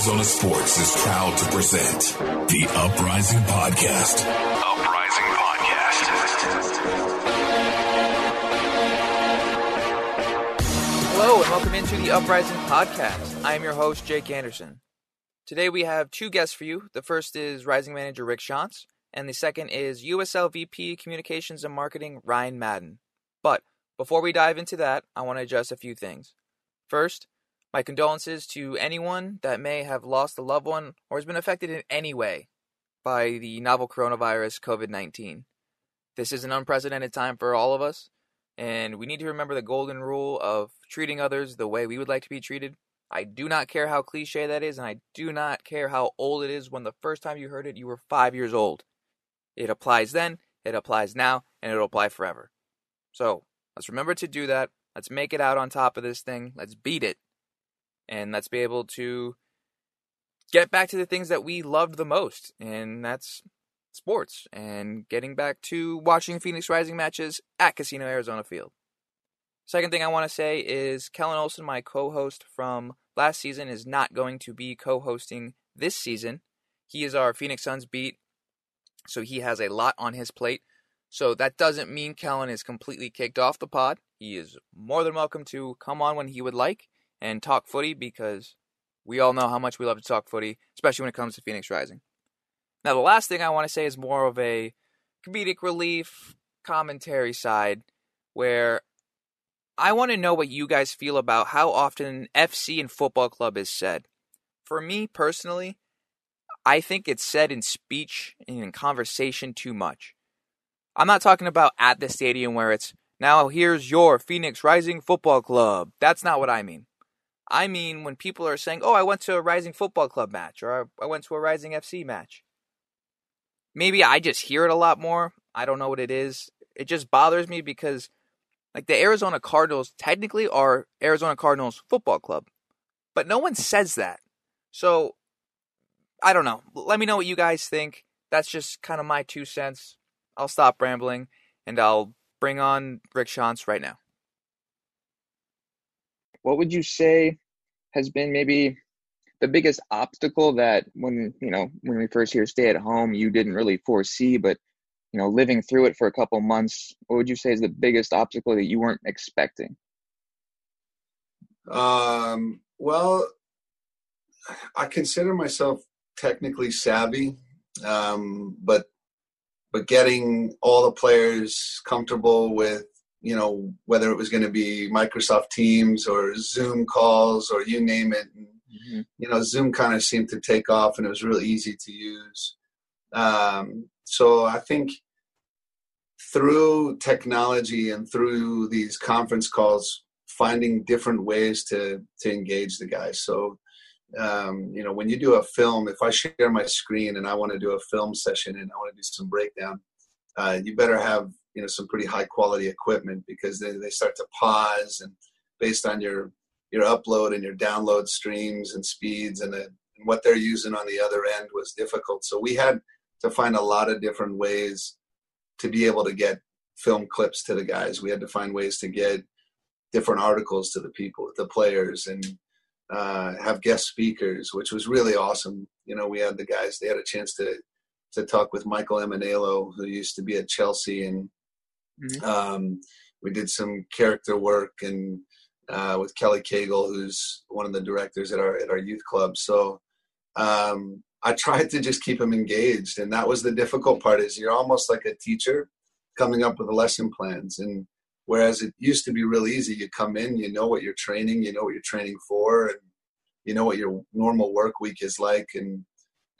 Arizona Sports is proud to present the Uprising Podcast. Uprising Podcast. Hello, and welcome into the Uprising Podcast. I am your host, Jake Anderson. Today we have two guests for you. The first is Rising Manager Rick Schantz, and the second is USL VP Communications and Marketing Ryan Madden. But before we dive into that, I want to address a few things. First, my condolences to anyone that may have lost a loved one or has been affected in any way by the novel coronavirus COVID 19. This is an unprecedented time for all of us, and we need to remember the golden rule of treating others the way we would like to be treated. I do not care how cliche that is, and I do not care how old it is when the first time you heard it you were five years old. It applies then, it applies now, and it'll apply forever. So let's remember to do that. Let's make it out on top of this thing. Let's beat it and let's be able to get back to the things that we loved the most, and that's sports and getting back to watching Phoenix Rising matches at Casino Arizona Field. Second thing I want to say is Kellen Olson, my co host from last season, is not going to be co hosting this season. He is our Phoenix Suns beat, so he has a lot on his plate. So that doesn't mean Kellen is completely kicked off the pod. He is more than welcome to come on when he would like and talk footy because we all know how much we love to talk footy, especially when it comes to Phoenix Rising. Now, the last thing I want to say is more of a comedic relief commentary side where I want to know what you guys feel about how often FC and football club is said. For me personally, I think it's said in speech and in conversation too much. I'm not talking about at the stadium where it's now here's your Phoenix Rising Football Club. That's not what I mean. I mean when people are saying, "Oh, I went to a Rising Football Club match," or "I went to a Rising FC match." Maybe I just hear it a lot more. I don't know what it is. It just bothers me because, like, the Arizona Cardinals technically are Arizona Cardinals Football Club, but no one says that. So, I don't know. Let me know what you guys think. That's just kind of my two cents. I'll stop rambling and I'll bring on Rick Schantz right now what would you say has been maybe the biggest obstacle that when you know when we first hear stay at home you didn't really foresee but you know living through it for a couple months what would you say is the biggest obstacle that you weren't expecting? Um, well i consider myself technically savvy um, but but getting all the players comfortable with you know, whether it was going to be Microsoft Teams or Zoom calls or you name it. And, mm-hmm. You know, Zoom kind of seemed to take off and it was really easy to use. Um, so I think through technology and through these conference calls, finding different ways to to engage the guys. So um, you know, when you do a film, if I share my screen and I want to do a film session and I want to do some breakdown, uh, you better have you know some pretty high quality equipment because they, they start to pause and based on your your upload and your download streams and speeds and, and what they're using on the other end was difficult. So we had to find a lot of different ways to be able to get film clips to the guys. We had to find ways to get different articles to the people the players and uh, have guest speakers which was really awesome. You know we had the guys they had a chance to to talk with Michael Emenalo, who used to be at Chelsea and Mm-hmm. Um, we did some character work and uh, with Kelly Cagle, who's one of the directors at our at our youth club. So um, I tried to just keep them engaged, and that was the difficult part. Is you're almost like a teacher coming up with lesson plans, and whereas it used to be real easy, you come in, you know what you're training, you know what you're training for, and you know what your normal work week is like, and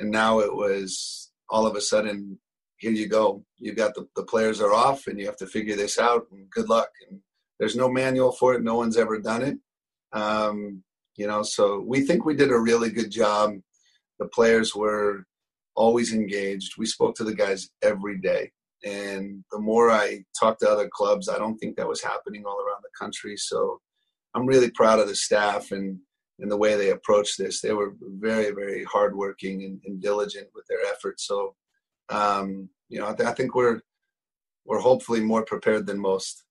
and now it was all of a sudden here you go. You got the, the players are off and you have to figure this out and good luck. And there's no manual for it. No one's ever done it. Um, you know, so we think we did a really good job. The players were always engaged. We spoke to the guys every day. And the more I talked to other clubs, I don't think that was happening all around the country. So I'm really proud of the staff and, and the way they approached this. They were very, very hardworking and, and diligent with their efforts. So um, you know, I, th- I think we're we're hopefully more prepared than most.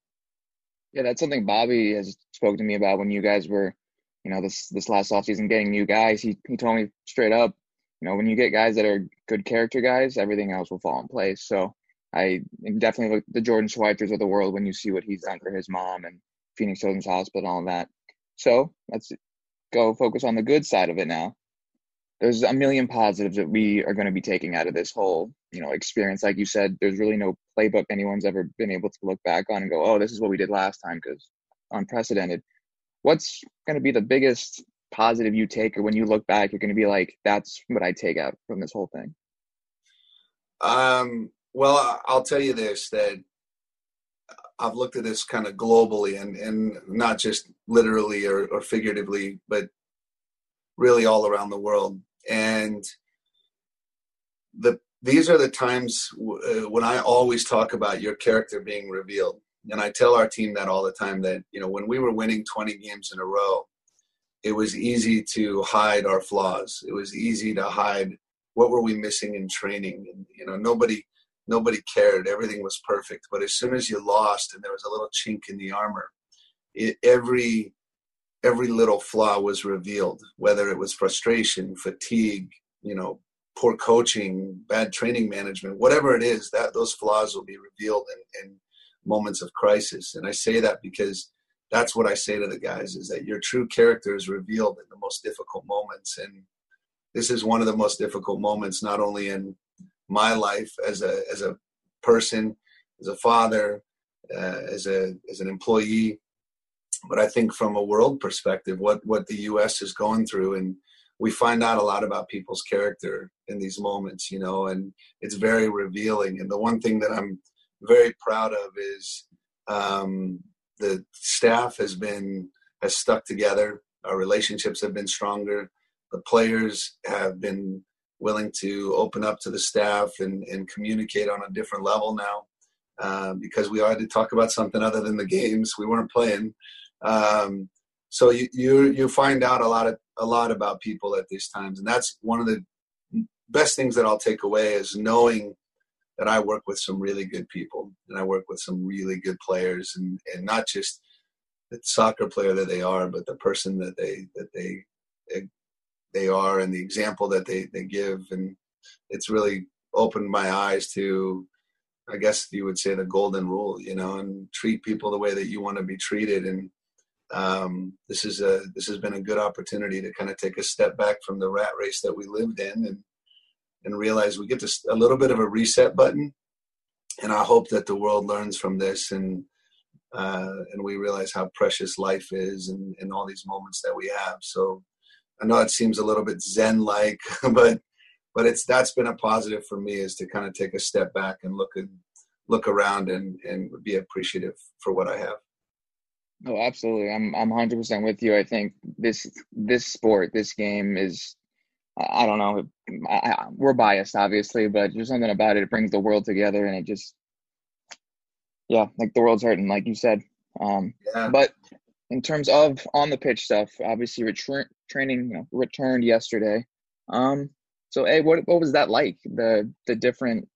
Yeah, that's something Bobby has spoke to me about when you guys were you know, this this last offseason getting new guys, he he told me straight up, you know, when you get guys that are good character guys, everything else will fall in place. So I definitely look the Jordan Schweitzers of the world when you see what he's done for his mom and Phoenix Children's Hospital and all that. So let's go focus on the good side of it now. There's a million positives that we are going to be taking out of this whole, you know, experience. Like you said, there's really no playbook anyone's ever been able to look back on and go, "Oh, this is what we did last time," because unprecedented. What's going to be the biggest positive you take, or when you look back, you're going to be like, "That's what I take out from this whole thing." Um. Well, I'll tell you this: that I've looked at this kind of globally and, and not just literally or, or figuratively, but really all around the world. And the these are the times w- uh, when I always talk about your character being revealed. And I tell our team that all the time that, you know, when we were winning 20 games in a row, it was easy to hide our flaws. It was easy to hide what were we missing in training. And, you know, nobody nobody cared. Everything was perfect. But as soon as you lost and there was a little chink in the armor, it, every every little flaw was revealed. Whether it was frustration, fatigue, you know, poor coaching, bad training management, whatever it is, that those flaws will be revealed in, in moments of crisis. And I say that because that's what I say to the guys is that your true character is revealed in the most difficult moments. And this is one of the most difficult moments, not only in my life as a as a person, as a father, uh, as a as an employee. But I think from a world perspective, what what the U.S. is going through, and we find out a lot about people's character in these moments, you know, and it's very revealing. And the one thing that I'm very proud of is um, the staff has been has stuck together. Our relationships have been stronger. The players have been willing to open up to the staff and, and communicate on a different level now uh, because we had to talk about something other than the games. We weren't playing. Um, so you, you you find out a lot of a lot about people at these times, and that's one of the best things that I'll take away is knowing that I work with some really good people and I work with some really good players, and and not just the soccer player that they are, but the person that they that they they are and the example that they, they give. And it's really opened my eyes to, I guess you would say, the golden rule, you know, and treat people the way that you want to be treated. And um, this is a this has been a good opportunity to kind of take a step back from the rat race that we lived in and and realize we get to a little bit of a reset button. And I hope that the world learns from this and uh, and we realize how precious life is and, and all these moments that we have. So I know it seems a little bit zen like, but but it's that's been a positive for me is to kind of take a step back and look and look around and and be appreciative for what I have. Oh, absolutely. I'm I'm 100% with you. I think this this sport, this game is I don't know. I, I, we're biased, obviously, but there's something about it. It brings the world together, and it just, yeah, like the world's hurting, like you said. Um, yeah. But in terms of on the pitch stuff, obviously return training you know, returned yesterday. Um, so, hey, what what was that like? The the different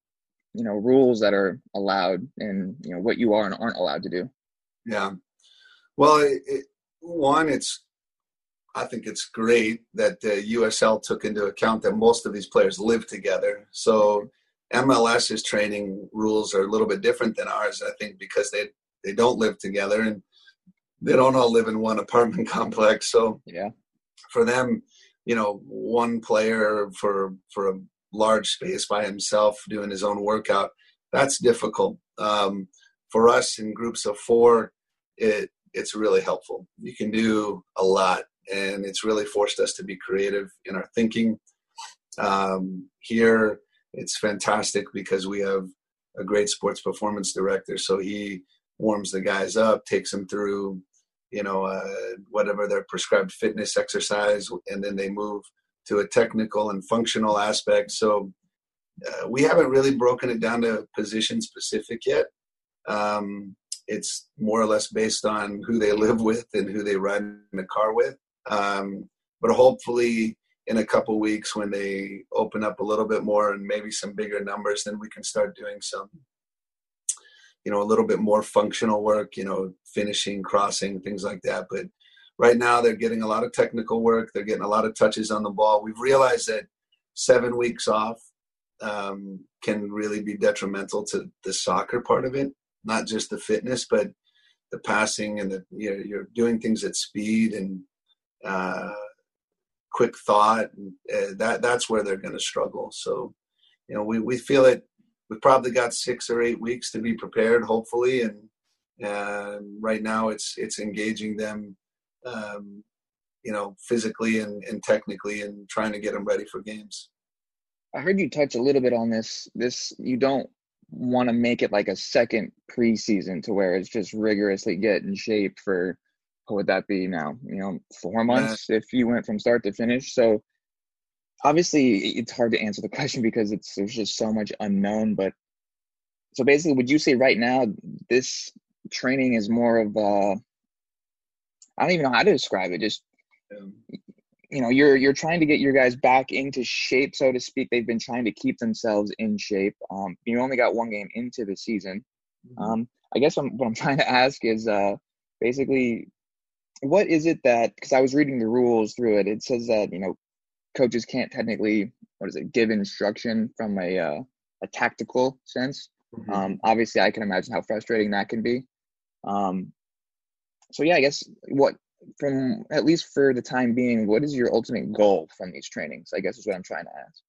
you know rules that are allowed and you know what you are and aren't allowed to do. Yeah, well, it, it, one, it's I think it's great that the USL took into account that most of these players live together. So MLS's training rules are a little bit different than ours. I think because they they don't live together and they don't all live in one apartment complex. So yeah, for them, you know, one player for for a large space by himself doing his own workout, that's difficult. Um, for us in groups of four, it it's really helpful. You can do a lot, and it's really forced us to be creative in our thinking. Um, here, it's fantastic because we have a great sports performance director, so he warms the guys up, takes them through you know, uh, whatever their prescribed fitness exercise, and then they move to a technical and functional aspect. So uh, we haven't really broken it down to position specific yet. Um, it's more or less based on who they live with and who they ride in the car with. Um, but hopefully, in a couple weeks, when they open up a little bit more and maybe some bigger numbers, then we can start doing some you know a little bit more functional work you know finishing crossing things like that but right now they're getting a lot of technical work. They're getting a lot of touches on the ball. We've realized that seven weeks off um, can really be detrimental to the soccer part of it, not just the fitness, but the passing and the you know, you're doing things at speed and uh, quick thought. And, uh, that that's where they're going to struggle. So, you know, we we feel it. We've probably got six or eight weeks to be prepared, hopefully, and and right now it's it's engaging them um, you know physically and, and technically and trying to get them ready for games i heard you touch a little bit on this this you don't want to make it like a second preseason to where it's just rigorously get in shape for what would that be now you know four months if you went from start to finish so obviously it's hard to answer the question because it's there's just so much unknown but so basically would you say right now this training is more of uh I don't even know how to describe it. Just you know, you're you're trying to get your guys back into shape, so to speak. They've been trying to keep themselves in shape. Um, you only got one game into the season. Mm-hmm. Um, I guess I'm, what I'm trying to ask is uh, basically, what is it that? Because I was reading the rules through it. It says that you know, coaches can't technically what is it give instruction from a uh, a tactical sense. Mm-hmm. Um, obviously, I can imagine how frustrating that can be. Um, so yeah, I guess what from at least for the time being, what is your ultimate goal from these trainings? I guess is what I'm trying to ask.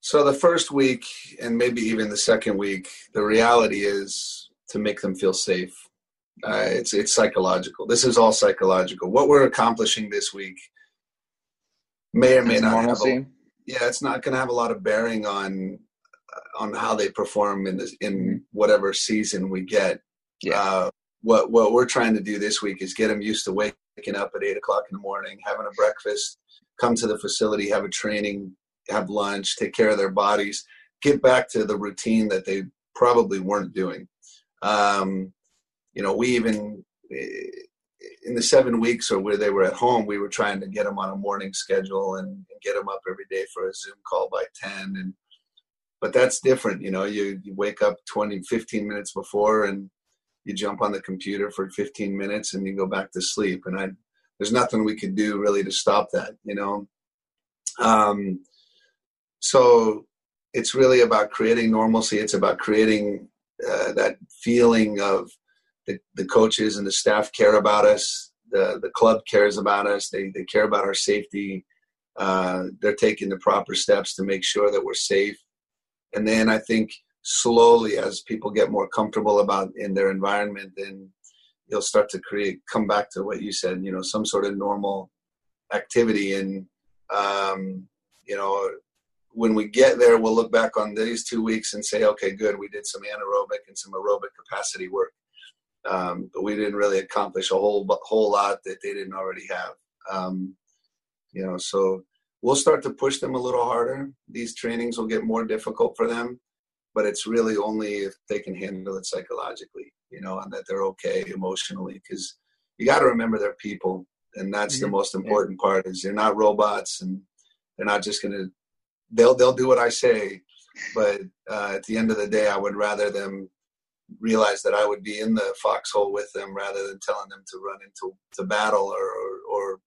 So the first week and maybe even the second week, the reality is to make them feel safe. Uh, it's it's psychological. This is all psychological. What we're accomplishing this week may or may it's not have. A, yeah, it's not going to have a lot of bearing on on how they perform in this in mm-hmm. whatever season we get. Yeah. Uh, what what we're trying to do this week is get them used to waking up at eight o'clock in the morning, having a breakfast, come to the facility, have a training, have lunch, take care of their bodies, get back to the routine that they probably weren't doing. Um, you know, we even eh, in the seven weeks or where they were at home, we were trying to get them on a morning schedule and, get them up every day for a Zoom call by 10. And, but that's different. You know, you, you wake up 20, 15 minutes before and you jump on the computer for 15 minutes and you go back to sleep. And I, there's nothing we could do really to stop that, you know? Um, so it's really about creating normalcy. It's about creating uh, that feeling of the, the coaches and the staff care about us. The, the club cares about us. They, they care about our safety. Uh, they're taking the proper steps to make sure that we're safe. And then I think slowly as people get more comfortable about in their environment then you'll start to create come back to what you said you know some sort of normal activity. And um, you know when we get there we'll look back on these two weeks and say okay good we did some anaerobic and some aerobic capacity work. Um, but we didn't really accomplish a whole whole lot that they didn't already have. Um, you know so we'll start to push them a little harder. These trainings will get more difficult for them but it's really only if they can handle it psychologically, you know, and that they're okay emotionally. Because you got to remember they're people, and that's mm-hmm. the most important yeah. part. Is they're not robots, and they're not just gonna. They'll they'll do what I say, but uh, at the end of the day, I would rather them realize that I would be in the foxhole with them rather than telling them to run into to battle or, or or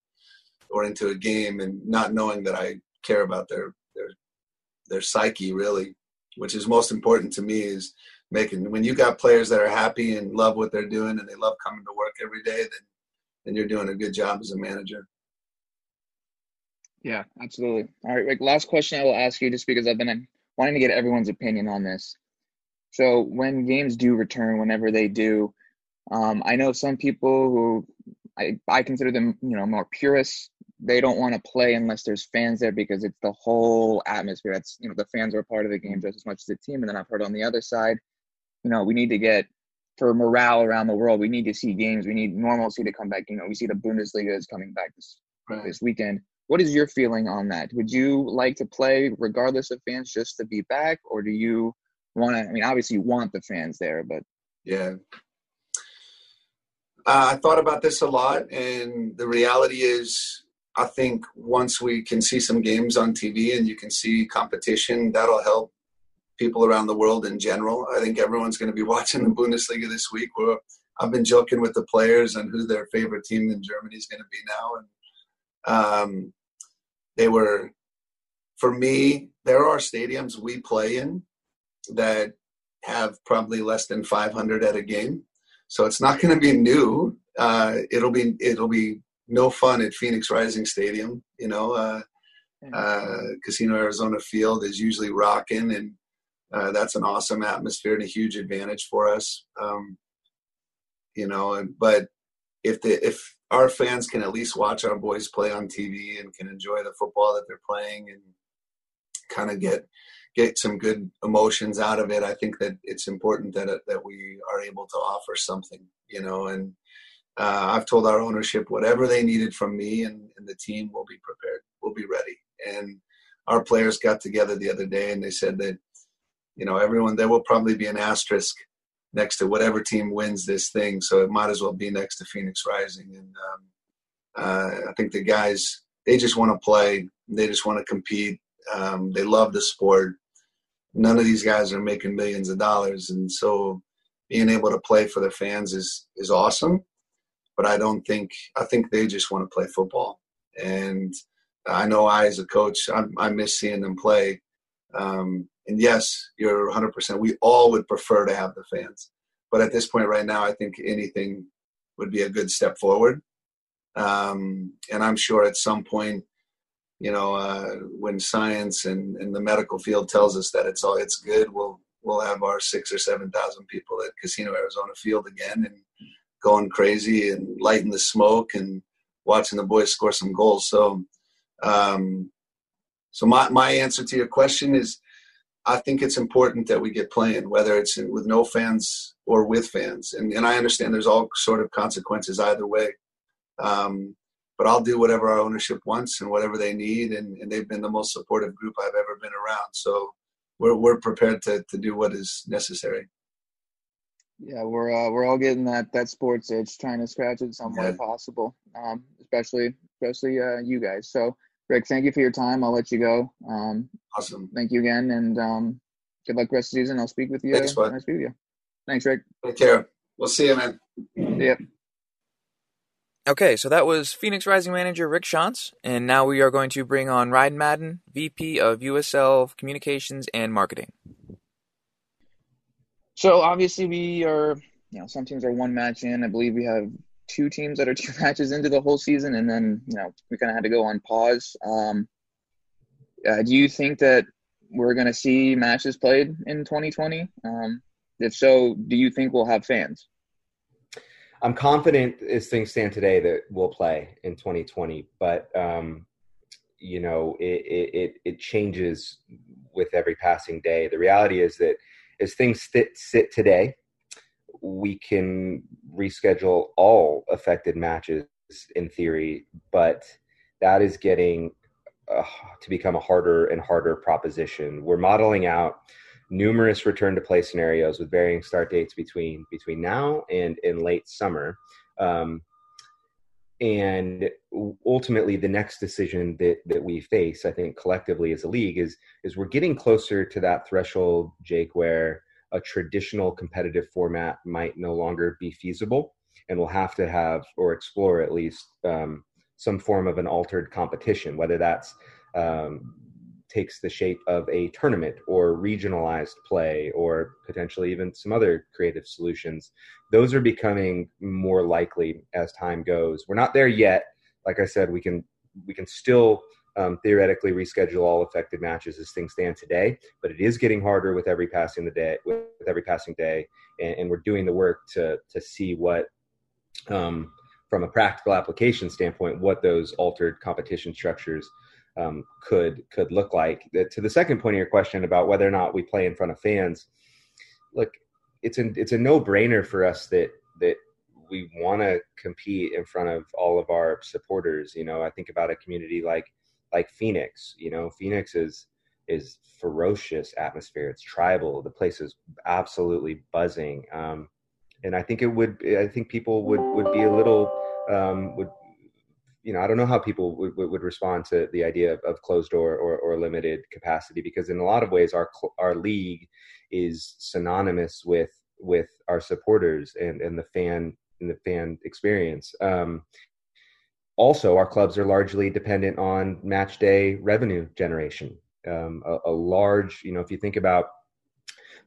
or into a game and not knowing that I care about their their their psyche really which is most important to me is making when you got players that are happy and love what they're doing and they love coming to work every day then then you're doing a good job as a manager. Yeah absolutely. All right rick last question i will ask you just because i've been wanting to get everyone's opinion on this. So when games do return whenever they do um, i know some people who I, I consider them you know more purists they don't want to play unless there's fans there because it's the whole atmosphere. That's you know the fans are a part of the game just as much as the team. And then I've heard on the other side, you know, we need to get for morale around the world. We need to see games. We need normalcy to come back. You know, we see the Bundesliga is coming back this right. this weekend. What is your feeling on that? Would you like to play regardless of fans just to be back, or do you want to? I mean, obviously you want the fans there, but yeah. Uh, I thought about this a lot, and the reality is I think once we can see some games on TV and you can see competition, that'll help people around the world in general. I think everyone's going to be watching the Bundesliga this week. Where I've been joking with the players on who their favorite team in Germany is going to be now, and um, they were, for me, there are stadiums we play in that have probably less than 500 at a game, so it's not going to be new. Uh, it'll be it'll be no fun at Phoenix Rising Stadium. You know, uh, uh, Casino Arizona Field is usually rocking, and uh, that's an awesome atmosphere and a huge advantage for us. Um, you know, and but if the if our fans can at least watch our boys play on TV and can enjoy the football that they're playing and kind of get get some good emotions out of it, I think that it's important that that we are able to offer something, you know, and uh, I've told our ownership whatever they needed from me and, and the team will be prepared, we'll be ready. And our players got together the other day and they said that, you know, everyone there will probably be an asterisk next to whatever team wins this thing. So it might as well be next to Phoenix Rising. And um, uh, I think the guys, they just want to play. They just want to compete. Um, they love the sport. None of these guys are making millions of dollars. And so being able to play for the fans is, is awesome. But I don't think, I think they just want to play football. And I know I, as a coach, I, I miss seeing them play. Um, and yes, you're 100%. We all would prefer to have the fans. But at this point right now, I think anything would be a good step forward. Um, and I'm sure at some point, you know, uh, when science and, and the medical field tells us that it's all it's good, we'll we'll have our six or seven thousand people at Casino Arizona Field again and going crazy and lighting the smoke and watching the boys score some goals. So, um, so my my answer to your question is I think it's important that we get playing, whether it's with no fans or with fans. And, and I understand there's all sort of consequences either way. Um, but I'll do whatever our ownership wants and whatever they need. And, and, they've been the most supportive group I've ever been around. So we're, we're prepared to, to do what is necessary. Yeah, we're uh, we're all getting that that sports itch, trying to scratch it some yeah. way possible. Um, especially especially uh, you guys. So Rick, thank you for your time. I'll let you go. Um, awesome. Thank you again, and um, good luck rest of the season. I'll speak with you. Thanks, bud. Speak with you. Thanks, Rick. Take care. We'll see you, man. Yep. Okay, so that was Phoenix Rising manager Rick Schantz, and now we are going to bring on Ryan Madden, VP of USL Communications and Marketing. So obviously we are, you know, some teams are one match in. I believe we have two teams that are two matches into the whole season, and then you know we kind of had to go on pause. Um, uh, do you think that we're going to see matches played in 2020? Um, if so, do you think we'll have fans? I'm confident as things stand today that we'll play in 2020, but um, you know it, it it changes with every passing day. The reality is that as things sit, sit today, we can reschedule all affected matches in theory, but that is getting uh, to become a harder and harder proposition. We're modeling out numerous return to play scenarios with varying start dates between between now and in late summer. Um, and ultimately the next decision that that we face i think collectively as a league is is we're getting closer to that threshold jake where a traditional competitive format might no longer be feasible and we'll have to have or explore at least um, some form of an altered competition whether that's um, takes the shape of a tournament or regionalized play or potentially even some other creative solutions those are becoming more likely as time goes we're not there yet like i said we can we can still um, theoretically reschedule all affected matches as things stand today. But it is getting harder with every passing the day, with every passing day, and, and we're doing the work to to see what, um, from a practical application standpoint, what those altered competition structures um, could could look like. To the second point of your question about whether or not we play in front of fans, look, it's a it's a no brainer for us that that we want to compete in front of all of our supporters. You know, I think about a community like like Phoenix. You know, Phoenix is is ferocious atmosphere. It's tribal. The place is absolutely buzzing. Um, and I think it would. I think people would would be a little um, would you know, I don't know how people would, would respond to the idea of, of closed door or, or limited capacity because in a lot of ways our our league is synonymous with with our supporters and and the fan and the fan experience. Um, also, our clubs are largely dependent on match day revenue generation. Um, a, a, large, you know, if you think about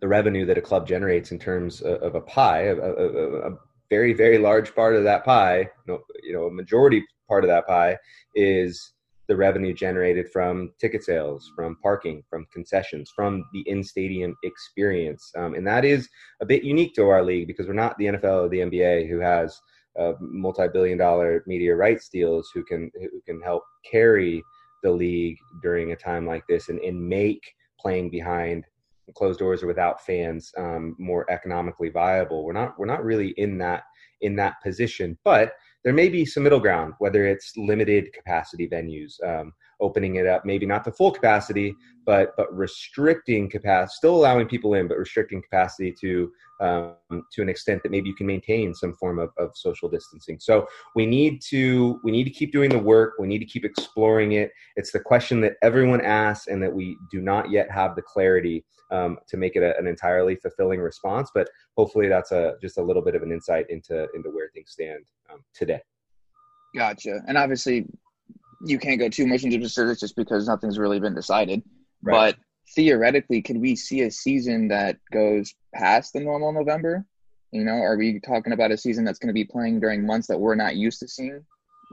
the revenue that a club generates in terms of, of a pie, a, a, a, very, very large part of that pie, you know, a majority part of that pie is the revenue generated from ticket sales, from parking, from concessions, from the in stadium experience. Um, and that is a bit unique to our league because we're not the NFL or the NBA who has uh, multi-billion dollar media rights deals who can who can help carry the league during a time like this and, and make playing behind closed doors or without fans um, more economically viable. We're not we're not really in that in that position, but there may be some middle ground, whether it's limited capacity venues, um, opening it up, maybe not to full capacity, but but restricting capacity, still allowing people in, but restricting capacity to um, to an extent that maybe you can maintain some form of, of social distancing. So we need to we need to keep doing the work. We need to keep exploring it. It's the question that everyone asks, and that we do not yet have the clarity um, to make it a, an entirely fulfilling response. But hopefully, that's a just a little bit of an insight into into where things stand um, today. Gotcha. And obviously, you can't go too much into specifics just because nothing's really been decided. Right. But theoretically, could we see a season that goes past the normal November? You know, are we talking about a season that's going to be playing during months that we're not used to seeing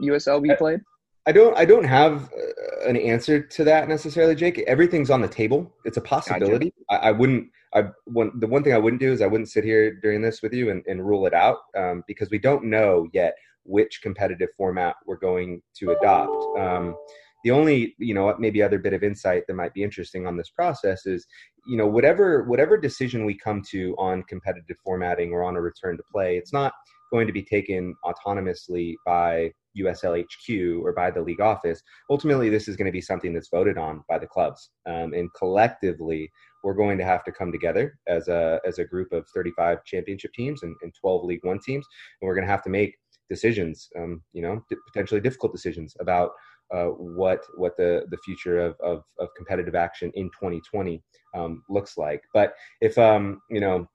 USL be played? I don't. I don't have uh, an answer to that necessarily, Jake. Everything's on the table. It's a possibility. Gotcha. I, I, wouldn't. I one, the one thing I wouldn't do is I wouldn't sit here during this with you and, and rule it out um, because we don't know yet which competitive format we're going to adopt. Um, the only, you know, maybe other bit of insight that might be interesting on this process is, you know, whatever whatever decision we come to on competitive formatting or on a return to play, it's not going to be taken autonomously by USLHQ or by the league office. Ultimately, this is going to be something that's voted on by the clubs, um, and collectively, we're going to have to come together as a as a group of 35 championship teams and, and 12 League One teams, and we're going to have to make decisions, um, you know, potentially difficult decisions about uh, what what the the future of, of, of competitive action in 2020 um, looks like. But if um, you know,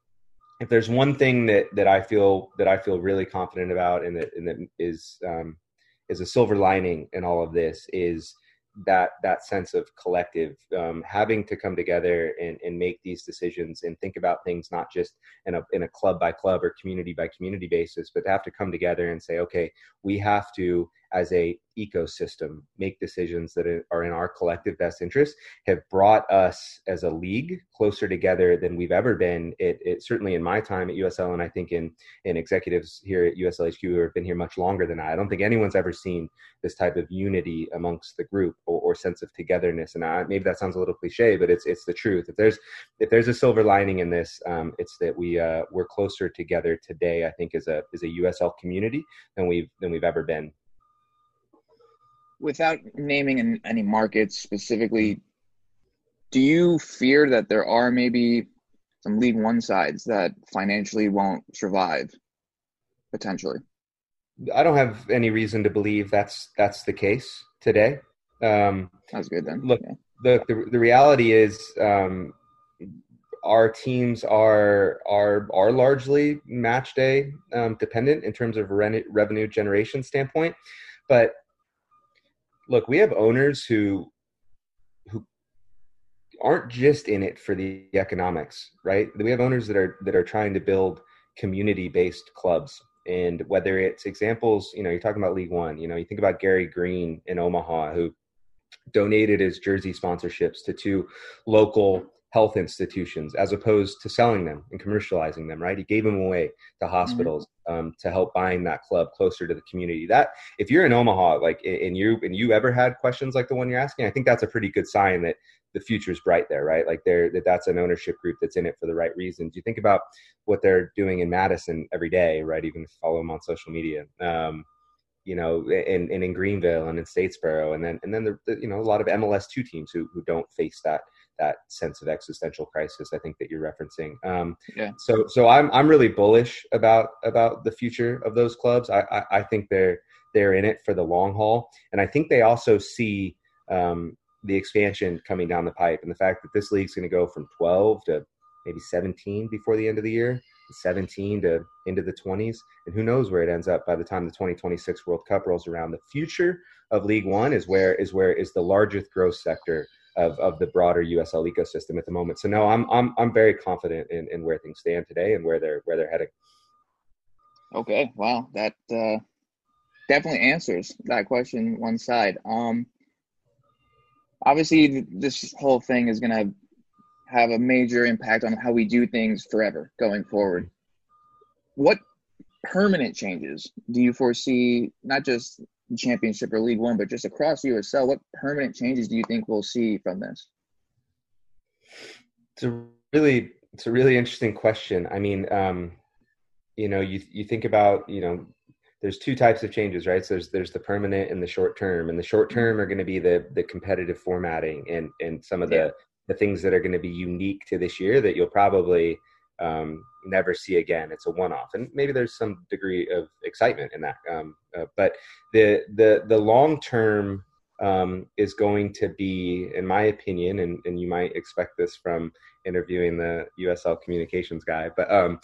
if there's one thing that that I feel that I feel really confident about, and that and that is um, is a silver lining in all of this is that that sense of collective um, having to come together and, and make these decisions and think about things not just in a in a club by club or community by community basis but to have to come together and say okay we have to as a ecosystem make decisions that are in our collective best interest have brought us as a league closer together than we've ever been. It, it, certainly in my time at usl and i think in in executives here at uslhq who have been here much longer than i i don't think anyone's ever seen this type of unity amongst the group or, or sense of togetherness. And I, maybe that sounds a little cliche but it's it's the truth. If there's if there's a silver lining in this um, it's that we uh, we're closer together today i think as a as a usl community than we've than we've ever been without naming any markets specifically, do you fear that there are maybe some League One sides that financially won't survive potentially? I don't have any reason to believe that's that's the case today. Um, that's good then. Look, yeah. the, the, the reality is um, our teams are are are largely match day um, dependent in terms of re- revenue generation standpoint, but look, we have owners who who aren't just in it for the economics, right? We have owners that are that are trying to build community-based clubs and whether it's examples, you know, you're talking about League 1, you know, you think about Gary Green in Omaha who donated his jersey sponsorships to two local health institutions as opposed to selling them and commercializing them right? He gave them away to hospitals mm-hmm. um, to help buying that club closer to the community. That if you're in omaha like and you and you ever had questions like the one you're asking i think that's a pretty good sign that the future is bright there right? Like there that that's an ownership group that's in it for the right reasons. You think about what they're doing in madison every day right? Even follow them on social media um, you know, and, and in Greenville and in Statesboro, and then and then the, the, you know a lot of MLS two teams who who don't face that that sense of existential crisis. I think that you're referencing. Um, yeah. So so I'm I'm really bullish about about the future of those clubs. I, I, I think they're they're in it for the long haul, and I think they also see um, the expansion coming down the pipe, and the fact that this league's going to go from 12 to maybe 17 before the end of the year. 17 to into the 20s, and who knows where it ends up by the time the 2026 World Cup rolls around. The future of League One is where is where is the largest growth sector of, of the broader USL ecosystem at the moment. So no, I'm I'm I'm very confident in, in where things stand today and where they're where they're heading. Okay, wow, that uh, definitely answers that question one side. Um, obviously, this whole thing is going to have a major impact on how we do things forever going forward. What permanent changes do you foresee, not just championship or League One, but just across USL? What permanent changes do you think we'll see from this? It's a really, it's a really interesting question. I mean, um, you know, you you think about, you know, there's two types of changes, right? So there's there's the permanent and the short term, and the short term are going to be the the competitive formatting and and some of the the things that are going to be unique to this year that you'll probably um, never see again. It's a one-off, and maybe there's some degree of excitement in that. Um, uh, but the the the long term um, is going to be, in my opinion, and and you might expect this from interviewing the USL communications guy, but um,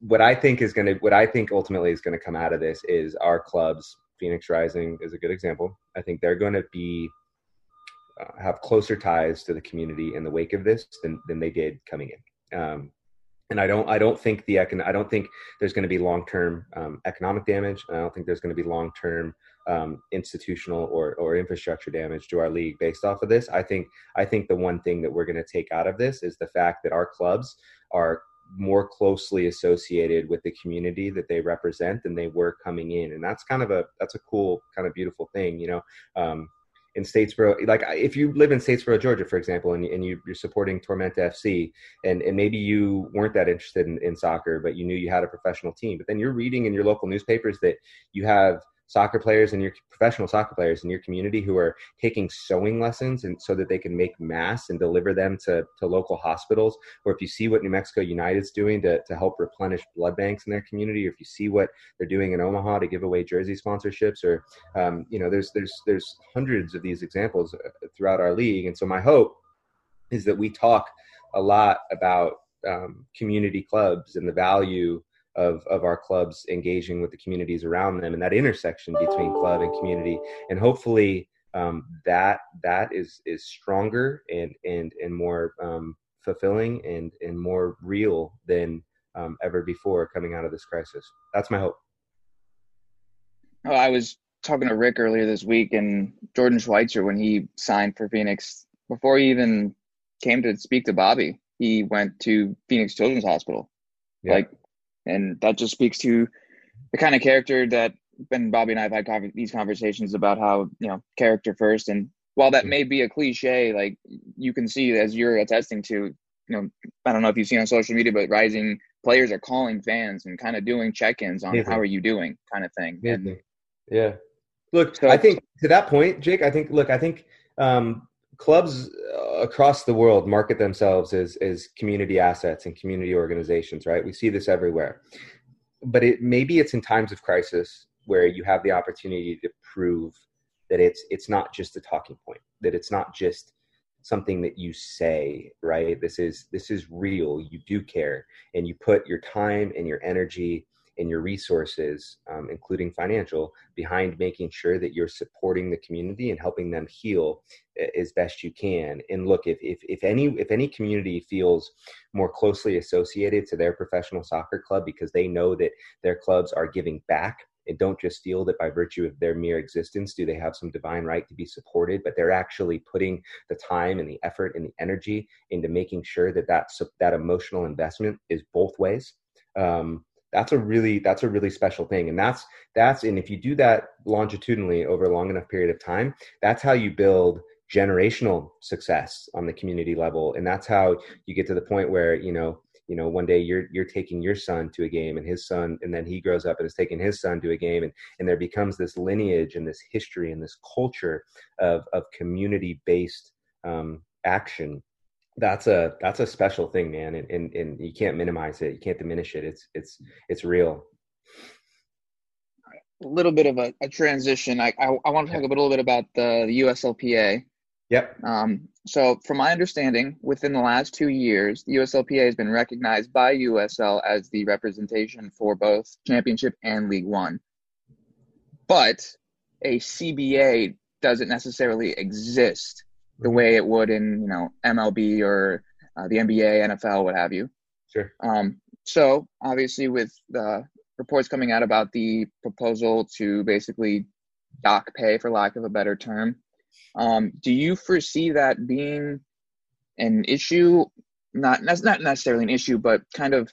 what I think is going to, what I think ultimately is going to come out of this is our clubs. Phoenix Rising is a good example. I think they're going to be uh, have closer ties to the community in the wake of this than than they did coming in. Um, and I don't, I don't think the econ, I don't think there's going to be long term um, economic damage. I don't think there's going to be long term um, institutional or or infrastructure damage to our league based off of this. I think I think the one thing that we're going to take out of this is the fact that our clubs are more closely associated with the community that they represent than they were coming in and that's kind of a that's a cool kind of beautiful thing you know um, in Statesboro, like if you live in Statesboro, Georgia, for example, and, and you, are supporting Tormenta FC, and, and maybe you weren't that interested in, in soccer, but you knew you had a professional team, but then you're reading in your local newspapers that you have soccer players and your professional soccer players in your community who are taking sewing lessons and so that they can make masks and deliver them to, to local hospitals? Or if you see what new mexico united's doing to, to help replenish blood banks in their community or if you see what they're doing in omaha to give away jersey sponsorships or um, you know there's there's there's hundreds of these examples uh, throughout our league. And so my hope is that we talk a lot about um, community clubs and the value of of our clubs engaging with the communities around them and that intersection between club and community. And hopefully um, that that is is stronger and and and more um, fulfilling and and more real than um, ever before coming out of this crisis. That's my hope. Oh, i was talking to rick earlier this week and jordan schweitzer when he signed for phoenix before he even came to speak to bobby he went to phoenix children's hospital. Yeah. like and that just speaks to the kind of character that Ben Bobby and I have had these conversations about how you know character first, and while that may be a cliche, like you can see as you're attesting to, you know, I don't know if you've seen on social media, but rising players are calling fans and kind of doing check-ins on how are you doing, kind of thing. And, yeah, look, so, I think to that point, Jake, I think look, I think um, clubs uh, across the world market themselves as as community assets and community organizations right? We see this everywhere. But it maybe it's in times of crisis where you have the opportunity to prove that it's it's not just a talking point that it's not just something that you say right? This is this is real. You do care and you put your time and your energy and your resources, um, including financial, behind making sure that you're supporting the community and helping them heal as best you can. And look, if, if, if any if any community feels more closely associated to their professional soccer club because they know that their clubs are giving back and don't just feel that by virtue of their mere existence do they have some divine right to be supported but they're actually putting the time and the effort and the energy into making sure that that, that emotional investment is both ways um, that's a really that's a really special thing. And that's that's and if you do that longitudinally over a long enough period of time that's how you build generational success on the community level. And that's how you get to the point where you know you know one day you're you're taking your son to a game and his son and then he grows up and is taking his son to a game. And and there becomes this lineage and this history and this culture of of community based um, action that's a that's a special thing man and, and and you can't minimize it you can't diminish it it's it's it's real a little bit of a, a transition I, I, I want to talk a little bit about the, the uslpa Yep. Um, so, from my understanding, within the last two years, the USLPA has been recognized by USL as the representation for both Championship and League One. But a CBA doesn't necessarily exist the way it would in you know MLB or uh, the NBA, NFL, what have you. Sure. Um, so obviously, with the reports coming out about the proposal to basically dock pay, for lack of a better term, um, do you foresee that being an issue? Not that's not necessarily an issue, but kind of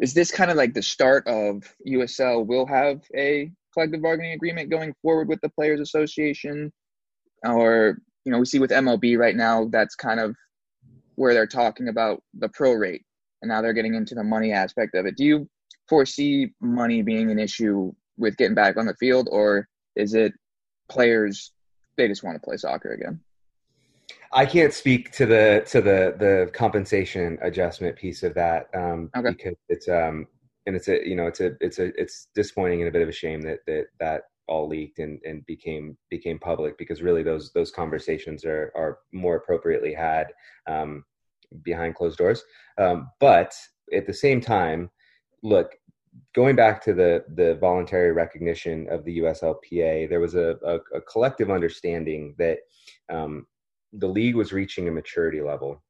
is this kind of like the start of USL will have a collective bargaining agreement going forward with the Players Association, or you know we see with MLB right now that's kind of where they're talking about the pro rate, and now they're getting into the money aspect of it. Do you foresee money being an issue with getting back on the field, or is it players they just want to play soccer again? I can't speak to the to the the compensation adjustment piece of that um, okay. because it's um and it's a you know it's a it's a it's disappointing and a bit of a shame that that that all leaked and, and became became public because really those those conversations are are more appropriately had um, behind closed doors. Um, but at the same time, look, going back to the the voluntary recognition of the USLPA, there was a, a, a collective understanding that um, the league was reaching a maturity level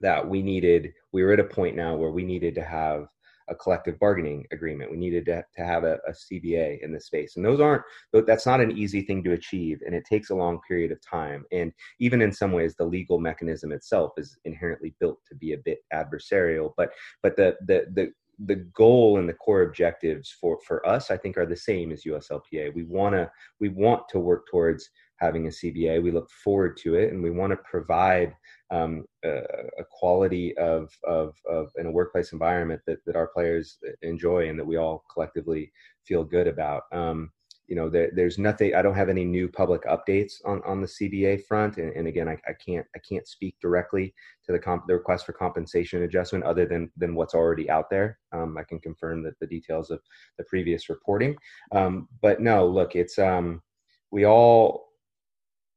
that we needed. We were at a point now where we needed to have a collective bargaining agreement. We needed to, to have a, a CBA in this space. And those aren't, that's not an easy thing to achieve. And it takes a long period of time. And even in some ways, the legal mechanism itself is inherently built to be a bit adversarial. But, but the, the, the, the goal and the core objectives for for us i think are the same as uslpa we want to we want to work towards having a cba we look forward to it and we want to provide um, a, a, quality of, of, of in a workplace environment that, that our players enjoy and that we all collectively feel good about. Um, you know, there, there's nothing. I don't have any new public updates on, on the CBA front, and, and again, I, I, can't I can't speak directly to the comp, the request for compensation adjustment other than than what's already out there. Um, I can confirm that the details of the previous reporting, um, but no, look, it's um, we all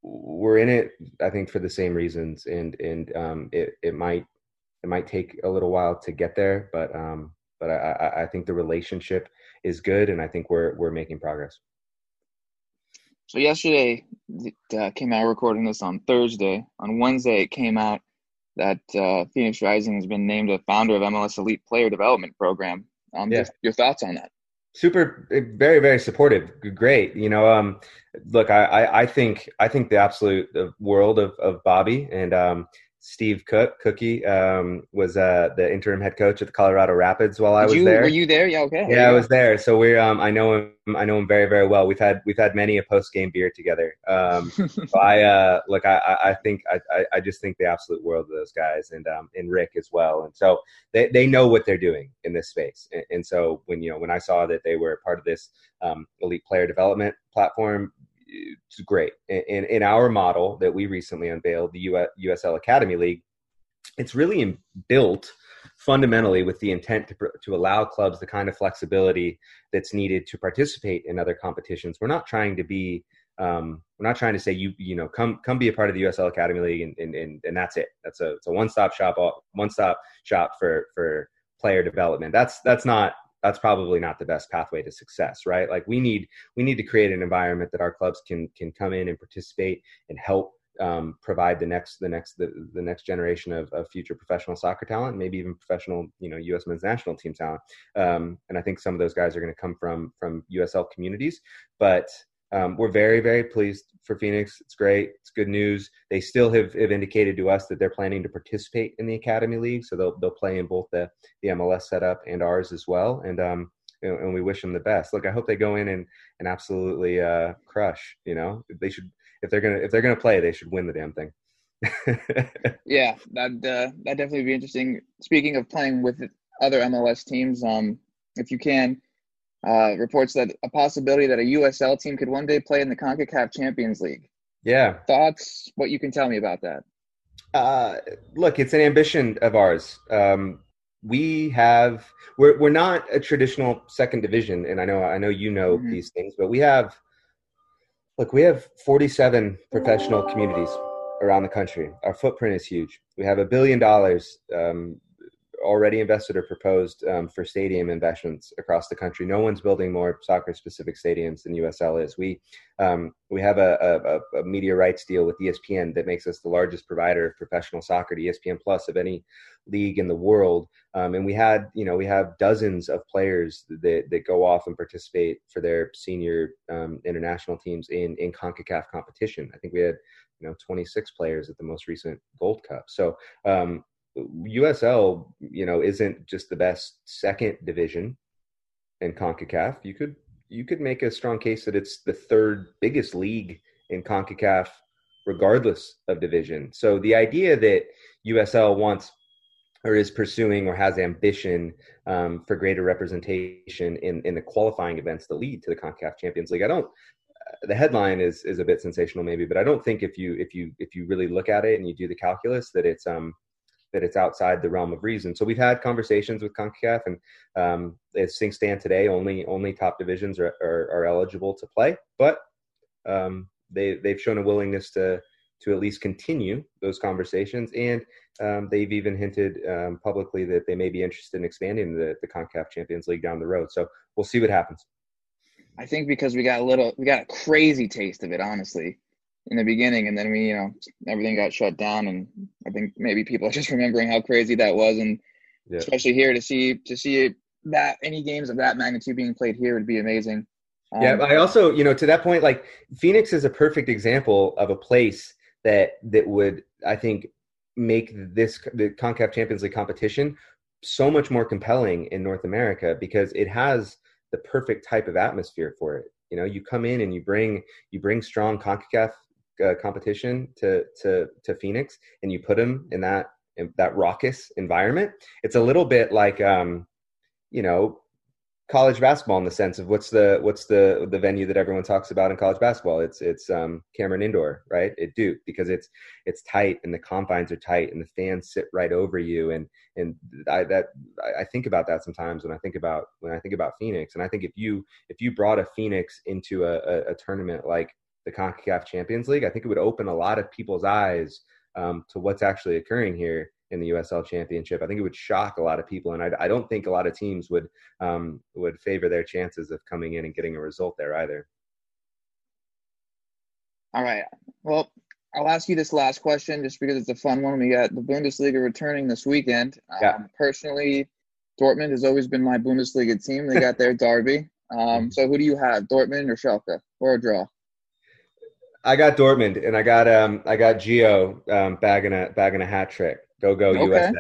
we're in it i think for the same reasons and and um it it might it might take a little while to get there but um but i i think the relationship is good and i think we're we're making progress. So yesterday it uh, came out recording this on thursday. On wednesday it came out that uh, phoenix rising has been named a founder of mls elite player development program. Um yeah. your thoughts on that super eh, very very supportive. Great you know um look I, I i think i think the absolute world of of bobby and um Steve Cooke, Cookie, um, was uh, the interim head coach at the Colorado Rapids while I was you, there. Were you there? Yeah, okay. Yeah, I was there. So we're um, I know him. I know him very very well. We've had we've had many a post game beer together. Um, so I uh, look, I I think I I just think the absolute world of those guys and um and Rick as well. And so they they know what they're doing in this space. And, and so when you know when I saw that they were part of this um, elite player development platform, it's great. In, in our model that we recently unveiled, the USL Academy League, it's really built fundamentally with the intent to, to allow clubs the kind of flexibility that's needed to participate in other competitions. We're not trying to be um, we're not trying to say you you know come come be a part of the USL Academy League and and, and, and that's it. That's a it's a one stop shop one stop shop for for player development. That's that's not that's probably not the best pathway to success right? Like we need we need to create an environment that our clubs can can come in and participate and help um, provide the next the next the, the next generation of, of future professional soccer talent maybe even professional you know us men's national team talent. Um, and i think some of those guys are going to come from from usl communities but um, we're very very pleased for phoenix. It's great. It's good news. They still have, have indicated to us that they're planning to participate in the academy league so they'll, they'll play in both the, the mls setup and ours as well. And um, and we wish them the best. Look i hope they go in and and absolutely uh, crush you know? They should if they're gonna if they're gonna play they should win the damn thing. Yeah that uh, that definitely be interesting. Speaking of playing with other mls teams um if you can uh, reports that a possibility that a USL team could one day play in the CONCACAF Champions League. Yeah. Thoughts? What you can tell me about that? Uh, look, it's an ambition of ours. Um, we have we're we're not a traditional second division, and I know I know you know mm-hmm. these things, but we have look we have 47 professional communities around the country. Our footprint is huge. We have a billion dollars um, already invested or proposed um, for stadium investments across the country. No one's building more soccer-specific stadiums than USL is. We um, we have a, a, a, media rights deal with ESPN that makes us the largest provider of professional soccer to ESPN Plus of any league in the world. Um, and we had, you know, we have dozens of players that, that go off and participate for their senior um, international teams in in Concacaf competition. I think we had, you know, 26 players at the most recent Gold Cup. So um, USL, you know, isn't just the best second division in CONCACAF. You could you could make a strong case that it's the third biggest league in CONCACAF, regardless of division. So the idea that USL wants or is pursuing or has ambition um, for greater representation in, in the qualifying events that lead to the CONCACAF Champions League, I don't. The headline is is a bit sensational, maybe, but I don't think if you if you if you really look at it and you do the calculus that it's um that it's outside the realm of reason. So we've had conversations with CONCACAF, and um, as things stand today, only only top divisions are, are, are eligible to play. But um, they they've shown a willingness to to at least continue those conversations, and um, they've even hinted um, publicly that they may be interested in expanding the the CONCACAF Champions League down the road. So we'll see what happens. I think because we got a little, we got a crazy taste of it, honestly in the beginning, and then we, you know, everything got shut down, and I think maybe people are just remembering how crazy that was, and yeah. especially here to see to see that any games of that magnitude being played here would be amazing. Um, yeah, I also, you know, to that point, like Phoenix is a perfect example of a place that that would, I think, make this the Concacaf Champions League competition so much more compelling in North America because it has the perfect type of atmosphere for it. You know, you come in and you bring you bring strong Concacaf uh, competition to to to Phoenix and you put them in that in that raucous environment, it's a little bit like um, you know college basketball in the sense of what's the what's the the venue that everyone talks about in college basketball. It's it's um Cameron Indoor right? At Duke because it's it's tight and the confines are tight and the fans sit right over you. And and I that I think about that sometimes when I think about when I think about Phoenix. And I think if you if you brought a Phoenix into a, a, a tournament like the CONCACAF Champions League, I think it would open a lot of people's eyes um, to what's actually occurring here in the USL Championship. I think it would shock a lot of people, and I, I don't think a lot of teams would um, would favor their chances of coming in and getting a result there either. All right. Well, I'll ask you this last question just because it's a fun one. We got the Bundesliga returning this weekend. Yeah. Um, personally, Dortmund has always been my Bundesliga team. They got their derby. Um, mm-hmm. so who do you have, Dortmund or Schalke, or a draw? I got Dortmund and I got um I got Gio um bagging a bagging a hat trick. Go go okay. USA.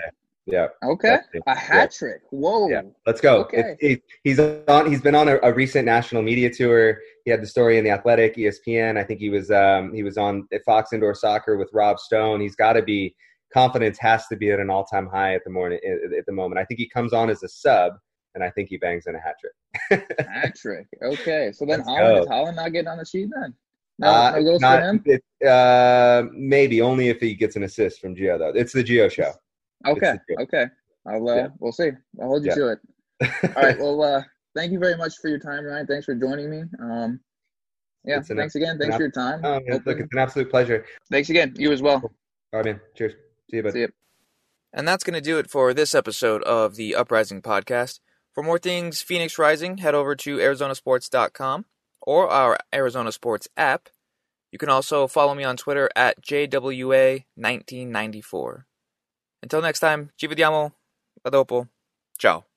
Yeah. Okay. A hat trick. Whoa. Yeah. Let's go. Okay. It, it, he's on. He's been on a, a, recent national media tour. He had the story in the Athletic, ESPN. I think he was um he was on at Fox Indoor Soccer with Rob Stone. He's got to be confidence has to be at an all time high at the morning at the moment. I think he comes on as a sub, and I think he bangs in a hat trick. hat trick. Okay. So then Haaland is Haaland not getting on the sheet then? No, uh, no not, it, uh, maybe only if he gets an assist from Gio though. It's the Gio show. Okay. Okay. I'll uh, yeah. we'll see. I'll hold you yeah. to it. All right. Well, uh, thank you very much for your time, Ryan. Thanks for joining me. Um, yeah. It's thanks an, again. Thanks for your time. Oh, man, look, it's an absolute pleasure. Thanks again. You as well. All right, man. Cheers. See you, bud. See you. And that's going to do it for this episode of the Uprising podcast. For more things Phoenix Rising, head over to ArizonaSports.com or our Arizona Sports app. You can also follow me on Twitter at JWA1994. Until next time, ci vediamo. A dopo. Ciao.